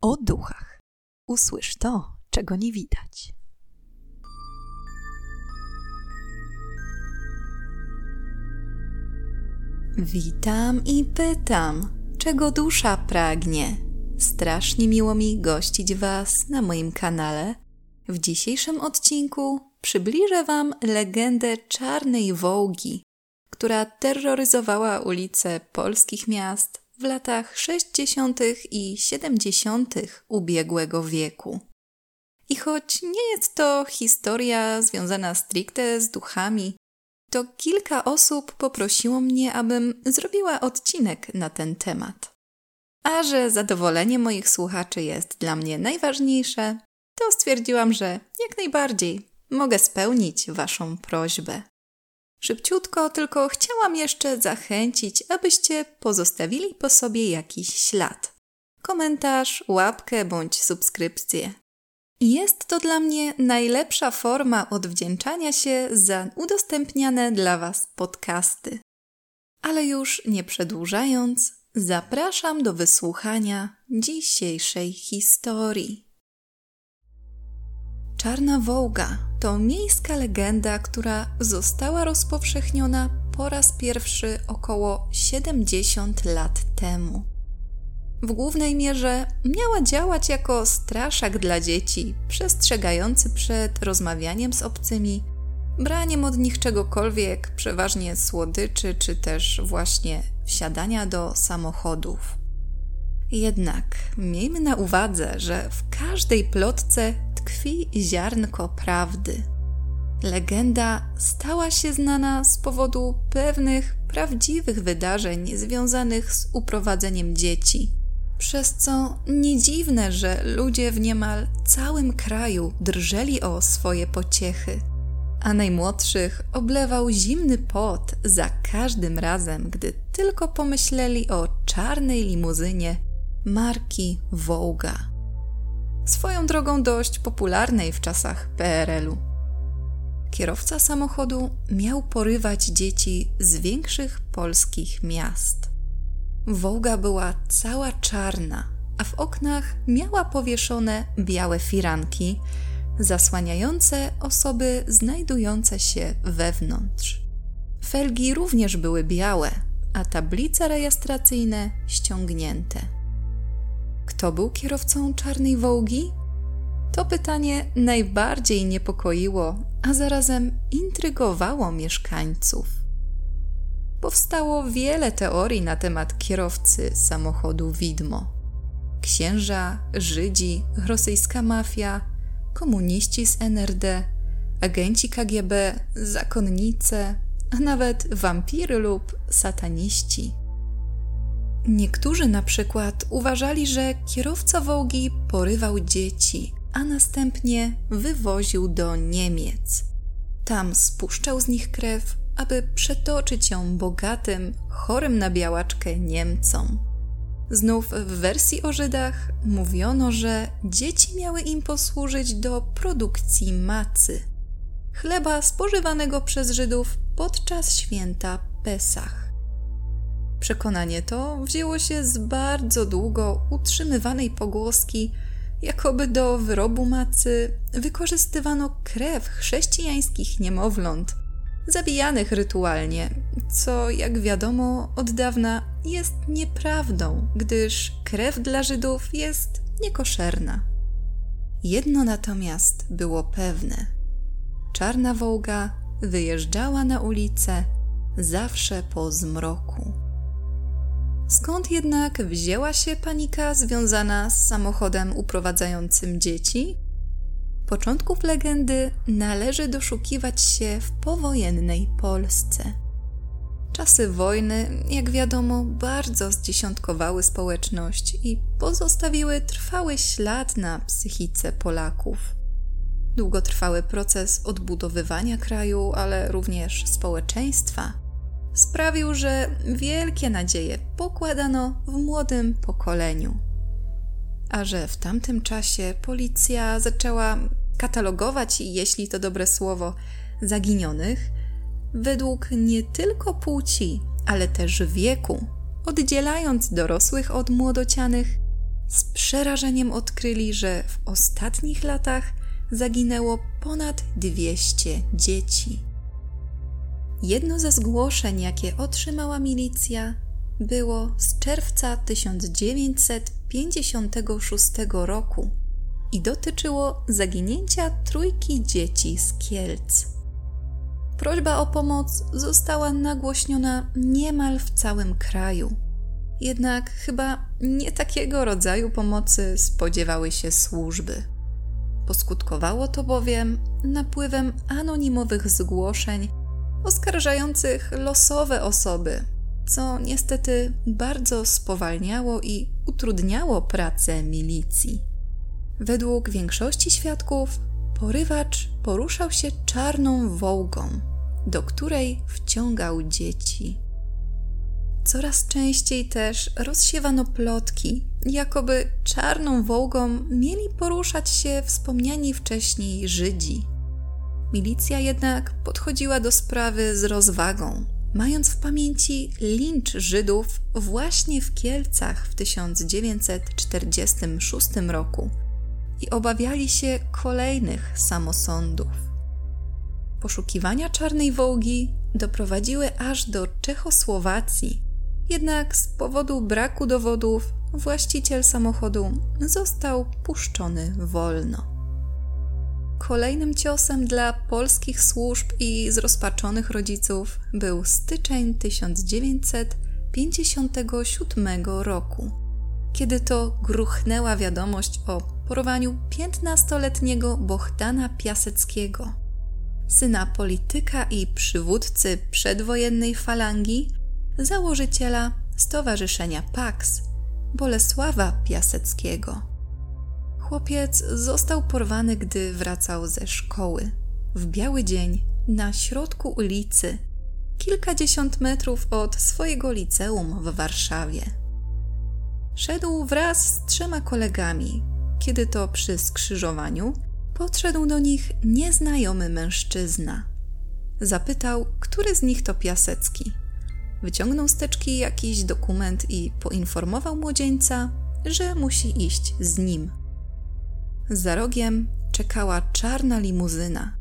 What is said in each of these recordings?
o duchach. Usłysz to, czego nie widać. Witam i pytam, czego dusza pragnie. Strasznie miło mi gościć Was na moim kanale. W dzisiejszym odcinku przybliżę Wam legendę czarnej wołgi, która terroryzowała ulice polskich miast w latach 60. i 70. ubiegłego wieku. I choć nie jest to historia związana stricte z duchami, to kilka osób poprosiło mnie, abym zrobiła odcinek na ten temat. A że zadowolenie moich słuchaczy jest dla mnie najważniejsze, to stwierdziłam, że jak najbardziej mogę spełnić Waszą prośbę. Szybciutko tylko chciałam jeszcze zachęcić, abyście pozostawili po sobie jakiś ślad. Komentarz, łapkę bądź subskrypcję. Jest to dla mnie najlepsza forma odwdzięczania się za udostępniane dla Was podcasty. Ale już nie przedłużając, zapraszam do wysłuchania dzisiejszej historii. Czarna Wołga to miejska legenda, która została rozpowszechniona po raz pierwszy około 70 lat temu. W głównej mierze miała działać jako straszak dla dzieci, przestrzegający przed rozmawianiem z obcymi, braniem od nich czegokolwiek, przeważnie słodyczy, czy też właśnie wsiadania do samochodów. Jednak miejmy na uwadze, że w każdej plotce tkwi ziarnko prawdy. Legenda stała się znana z powodu pewnych prawdziwych wydarzeń związanych z uprowadzeniem dzieci. Przez co nie dziwne, że ludzie w niemal całym kraju drżeli o swoje pociechy, a najmłodszych oblewał zimny pot za każdym razem, gdy tylko pomyśleli o czarnej limuzynie marki Wołga. Swoją drogą dość popularnej w czasach PRL-u. Kierowca samochodu miał porywać dzieci z większych polskich miast. Wołga była cała czarna, a w oknach miała powieszone białe firanki, zasłaniające osoby znajdujące się wewnątrz. Felgi również były białe, a tablice rejestracyjne ściągnięte. Kto był kierowcą czarnej wołgi? To pytanie najbardziej niepokoiło, a zarazem intrygowało mieszkańców. Powstało wiele teorii na temat kierowcy samochodu widmo. Księża, Żydzi, rosyjska mafia, komuniści z NRD, agenci KGB, zakonnice, a nawet wampiry lub sataniści. Niektórzy na przykład uważali, że kierowca wołgi porywał dzieci, a następnie wywoził do Niemiec. Tam spuszczał z nich krew, aby przetoczyć ją bogatym, chorym na białaczkę Niemcom. Znów w wersji o Żydach mówiono, że dzieci miały im posłużyć do produkcji macy, chleba spożywanego przez Żydów podczas święta Pesach. Przekonanie to wzięło się z bardzo długo utrzymywanej pogłoski, jakoby do wyrobu macy wykorzystywano krew chrześcijańskich niemowląt, zabijanych rytualnie, co jak wiadomo od dawna jest nieprawdą, gdyż krew dla Żydów jest niekoszerna. Jedno natomiast było pewne: czarna wołga wyjeżdżała na ulicę zawsze po zmroku. Skąd jednak wzięła się panika związana z samochodem uprowadzającym dzieci? Początków legendy należy doszukiwać się w powojennej Polsce. Czasy wojny, jak wiadomo, bardzo zdziesiątkowały społeczność i pozostawiły trwały ślad na psychice Polaków. Długotrwały proces odbudowywania kraju, ale również społeczeństwa sprawił, że wielkie nadzieje pokładano w młodym pokoleniu. A że w tamtym czasie policja zaczęła katalogować, jeśli to dobre słowo, zaginionych, według nie tylko płci, ale też wieku, oddzielając dorosłych od młodocianych, z przerażeniem odkryli, że w ostatnich latach zaginęło ponad 200 dzieci. Jedno ze zgłoszeń, jakie otrzymała milicja, było z czerwca 1956 roku i dotyczyło zaginięcia trójki dzieci z Kielc. Prośba o pomoc została nagłośniona niemal w całym kraju. Jednak chyba nie takiego rodzaju pomocy spodziewały się służby. Poskutkowało to bowiem napływem anonimowych zgłoszeń oskarżających losowe osoby, co niestety bardzo spowalniało i utrudniało pracę milicji. Według większości świadków, porywacz poruszał się czarną wołgą, do której wciągał dzieci. Coraz częściej też rozsiewano plotki, jakoby czarną wołgą mieli poruszać się wspomniani wcześniej Żydzi. Milicja jednak podchodziła do sprawy z rozwagą, mając w pamięci lincz Żydów właśnie w Kielcach w 1946 roku i obawiali się kolejnych samosądów. Poszukiwania czarnej wołgi doprowadziły aż do Czechosłowacji, jednak z powodu braku dowodów właściciel samochodu został puszczony wolno. Kolejnym ciosem dla polskich służb i zrozpaczonych rodziców był styczeń 1957 roku, kiedy to gruchnęła wiadomość o porwaniu 15-letniego Bohdana Piaseckiego, syna polityka i przywódcy przedwojennej falangi, założyciela Stowarzyszenia Pax, Bolesława Piaseckiego. Chłopiec został porwany, gdy wracał ze szkoły. W biały dzień, na środku ulicy, kilkadziesiąt metrów od swojego liceum w Warszawie. Szedł wraz z trzema kolegami, kiedy to przy skrzyżowaniu podszedł do nich nieznajomy mężczyzna. Zapytał, który z nich to Piasecki. Wyciągnął z teczki jakiś dokument i poinformował młodzieńca, że musi iść z nim. Za rogiem czekała czarna limuzyna,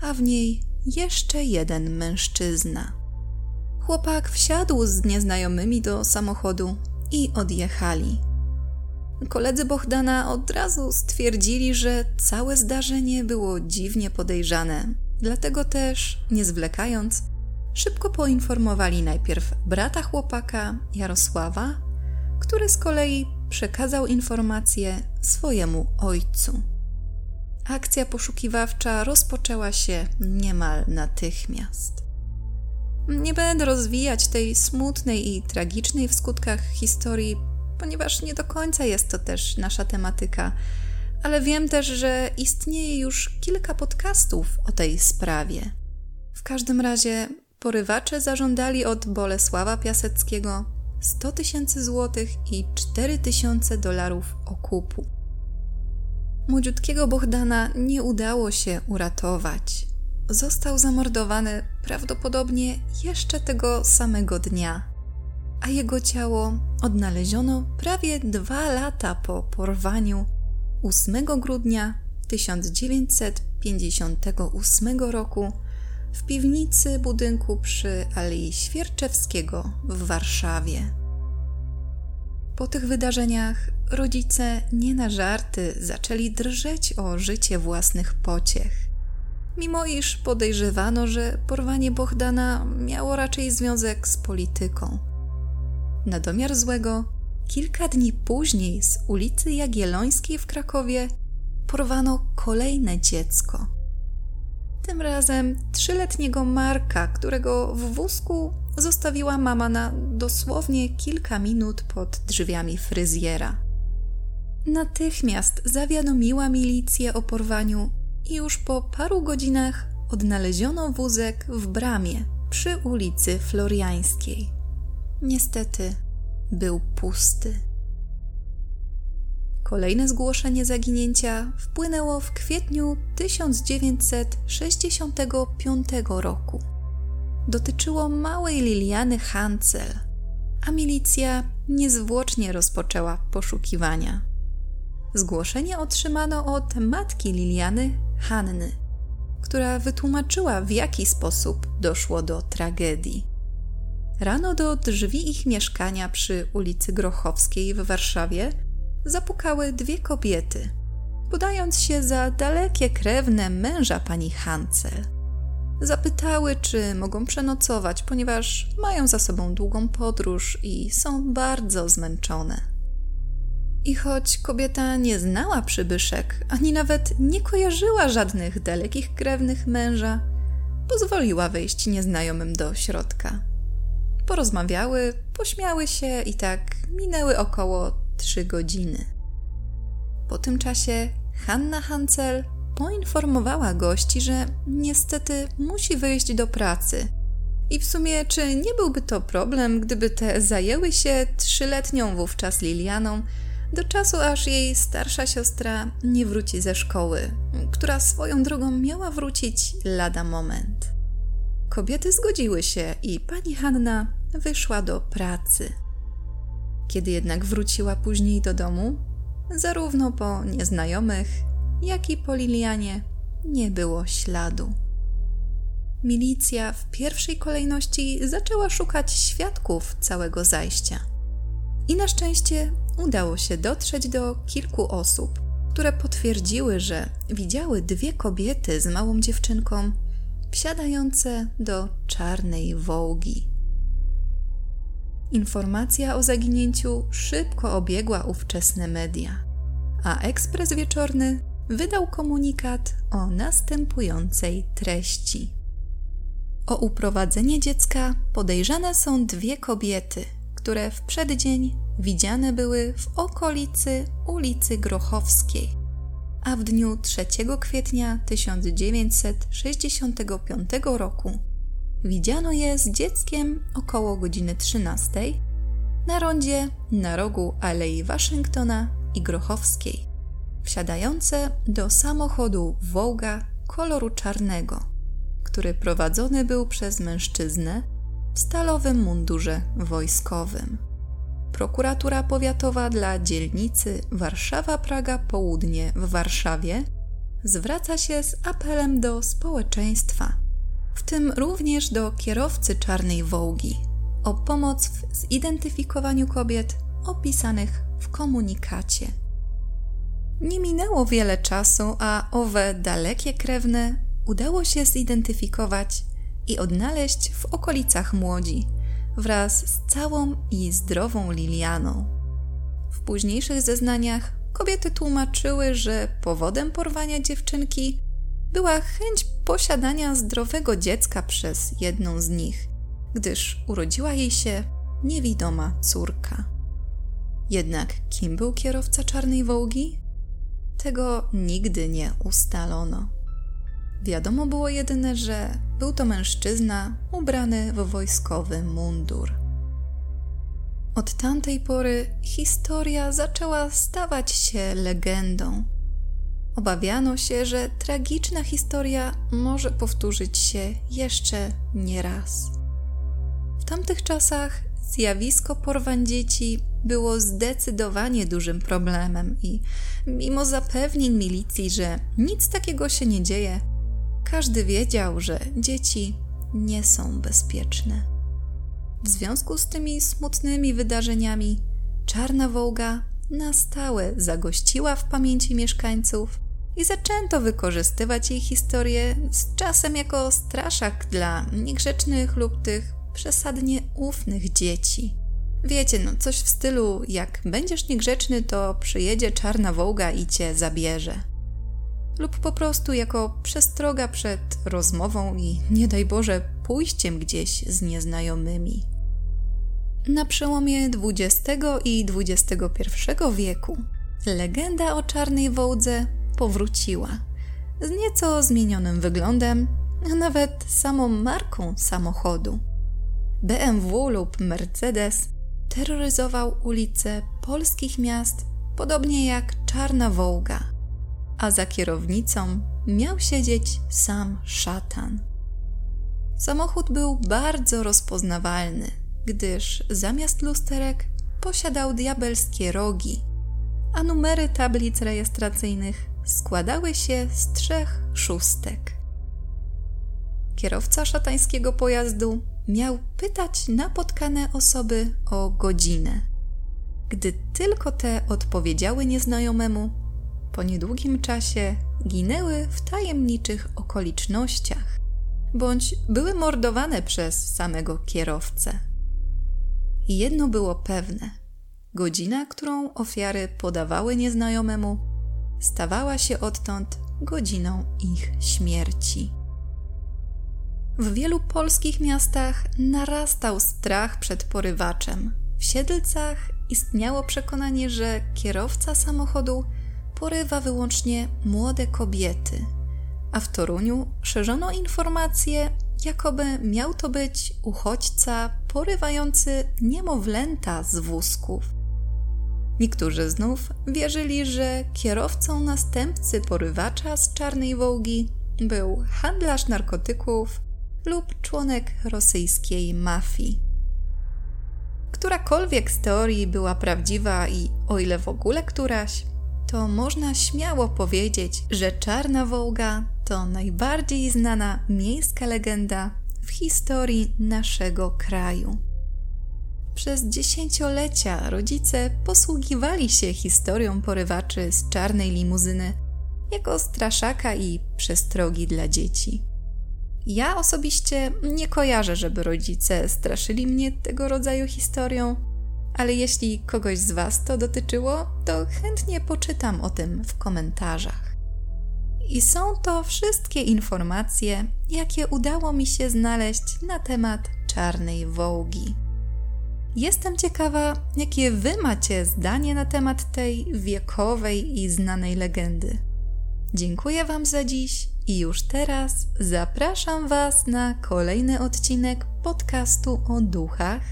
a w niej jeszcze jeden mężczyzna. Chłopak wsiadł z nieznajomymi do samochodu i odjechali. Koledzy Bohdana od razu stwierdzili, że całe zdarzenie było dziwnie podejrzane, dlatego też, nie zwlekając, szybko poinformowali najpierw brata chłopaka, Jarosława, który z kolei przekazał informację swojemu ojcu. Akcja poszukiwawcza rozpoczęła się niemal natychmiast. Nie będę rozwijać tej smutnej i tragicznej w skutkach historii, ponieważ nie do końca jest to też nasza tematyka, ale wiem też, że istnieje już kilka podcastów o tej sprawie. W każdym razie porywacze zażądali od Bolesława Piaseckiego 100 tysięcy złotych i 4 tysiące dolarów okupu. Młodziutkiego Bohdana nie udało się uratować. Został zamordowany prawdopodobnie jeszcze tego samego dnia, a jego ciało odnaleziono prawie dwa lata po porwaniu 8 grudnia 1958 roku w piwnicy budynku przy Alei Świerczewskiego w Warszawie. Po tych wydarzeniach rodzice nie na żarty zaczęli drżeć o życie własnych pociech. Mimo iż podejrzewano, że porwanie Bohdana miało raczej związek z polityką. Na domiar złego, kilka dni później z ulicy Jagiellońskiej w Krakowie porwano kolejne dziecko – tym razem trzyletniego Marka, którego w wózku zostawiła mama na dosłownie kilka minut pod drzwiami fryzjera. Natychmiast zawiadomiła milicję o porwaniu i już po paru godzinach odnaleziono wózek w bramie przy ulicy Floriańskiej. Niestety był pusty. Kolejne zgłoszenie zaginięcia wpłynęło w kwietniu 1965 roku. Dotyczyło małej Liliany Hancel, a milicja niezwłocznie rozpoczęła poszukiwania. Zgłoszenie otrzymano od matki Liliany, Hanny, która wytłumaczyła, w jaki sposób doszło do tragedii. Rano do drzwi ich mieszkania przy ulicy Grochowskiej w Warszawie zapukały dwie kobiety, podając się za dalekie krewne męża pani Hancel. Zapytały, czy mogą przenocować, ponieważ mają za sobą długą podróż i są bardzo zmęczone. I choć kobieta nie znała przybyszek, ani nawet nie kojarzyła żadnych dalekich krewnych męża, pozwoliła wejść nieznajomym do środka. Porozmawiały, pośmiały się i tak minęły około trzy godziny. Po tym czasie Hanna Hancel poinformowała gości, że niestety musi wyjść do pracy. I w sumie, czy nie byłby to problem, gdyby te zajęły się trzyletnią wówczas Lilianą, do czasu aż jej starsza siostra nie wróci ze szkoły, która swoją drogą miała wrócić lada moment. Kobiety zgodziły się i pani Hanna wyszła do pracy. Kiedy jednak wróciła później do domu, zarówno po nieznajomych, jak i po Lilianie nie było śladu. Milicja w pierwszej kolejności zaczęła szukać świadków całego zajścia. I na szczęście udało się dotrzeć do kilku osób, które potwierdziły, że widziały dwie kobiety z małą dziewczynką wsiadające do czarnej wołgi. Informacja o zaginięciu szybko obiegła ówczesne media, a ekspres wieczorny wydał komunikat o następującej treści. O uprowadzenie dziecka podejrzane są dwie kobiety, które w przeddzień widziane były w okolicy ulicy Grochowskiej, a w dniu 3 kwietnia 1965 roku widziano je z dzieckiem około godziny 13 na rondzie na rogu Alei Waszyngtona i Grochowskiej, wsiadające do samochodu Wołga koloru czarnego, który prowadzony był przez mężczyznę w stalowym mundurze wojskowym. Prokuratura Powiatowa dla dzielnicy Warszawa-Praga Południe w Warszawie zwraca się z apelem do społeczeństwa, w tym również do kierowcy czarnej wołgi, o pomoc w zidentyfikowaniu kobiet opisanych w komunikacie. Nie minęło wiele czasu, a owe dalekie krewne udało się zidentyfikować i odnaleźć w okolicach Młodzi wraz z całą i zdrową Lilianą. W późniejszych zeznaniach kobiety tłumaczyły, że powodem porwania dziewczynki była chęć posiadania zdrowego dziecka przez jedną z nich, gdyż urodziła jej się niewidoma córka. Jednak kim był kierowca czarnej wołgi? Tego nigdy nie ustalono. Wiadomo było jedyne, że był to mężczyzna ubrany w wojskowy mundur. Od tamtej pory historia zaczęła stawać się legendą. Obawiano się, że tragiczna historia może powtórzyć się jeszcze nie raz. W tamtych czasach zjawisko porwań dzieci było zdecydowanie dużym problemem i mimo zapewnień milicji, że nic takiego się nie dzieje, każdy wiedział, że dzieci nie są bezpieczne. W związku z tymi smutnymi wydarzeniami, Czarna Wołga na stałe zagościła w pamięci mieszkańców i zaczęto wykorzystywać jej historię z czasem jako straszak dla niegrzecznych lub tych przesadnie ufnych dzieci. Wiecie, no coś w stylu: jak będziesz niegrzeczny, to przyjedzie czarna wołga i cię zabierze lub po prostu jako przestroga przed rozmową i nie daj Boże pójściem gdzieś z nieznajomymi. Na przełomie XX i XXI wieku legenda o czarnej wołdze powróciła z nieco zmienionym wyglądem, a nawet samą marką samochodu. BMW lub Mercedes terroryzował ulice polskich miast podobnie jak czarna wołga a za kierownicą miał siedzieć sam szatan. Samochód był bardzo rozpoznawalny, gdyż zamiast lusterek posiadał diabelskie rogi, a numery tablic rejestracyjnych składały się z trzech szóstek. Kierowca szatańskiego pojazdu miał pytać napotkane osoby o godzinę. Gdy tylko te odpowiedziały nieznajomemu, po niedługim czasie ginęły w tajemniczych okolicznościach bądź były mordowane przez samego kierowcę. Jedno było pewne: godzina, którą ofiary podawały nieznajomemu, stawała się odtąd godziną ich śmierci. W wielu polskich miastach narastał strach przed porywaczem. W Siedlcach istniało przekonanie, że kierowca samochodu porywa wyłącznie młode kobiety, a w Toruniu szerzono informacje, jakoby miał to być uchodźca porywający niemowlęta z wózków. Niektórzy znów wierzyli, że kierowcą następcy porywacza z czarnej wołgi był handlarz narkotyków lub członek rosyjskiej mafii. Którakolwiek z teorii była prawdziwa i o ile w ogóle któraś, to można śmiało powiedzieć, że Czarna Wołga to najbardziej znana miejska legenda w historii naszego kraju. Przez dziesięciolecia rodzice posługiwali się historią porywaczy z czarnej limuzyny jako straszaka i przestrogi dla dzieci. Ja osobiście nie kojarzę, żeby rodzice straszyli mnie tego rodzaju historią, ale jeśli kogoś z Was to dotyczyło, to chętnie poczytam o tym w komentarzach. I są to wszystkie informacje, jakie udało mi się znaleźć na temat czarnej wołgi. Jestem ciekawa, jakie Wy macie zdanie na temat tej wiekowej i znanej legendy. Dziękuję Wam za dziś i już teraz zapraszam Was na kolejny odcinek podcastu o duchach,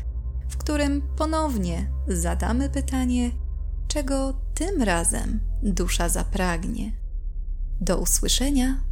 w którym ponownie zadamy pytanie, czego tym razem dusza zapragnie. Do usłyszenia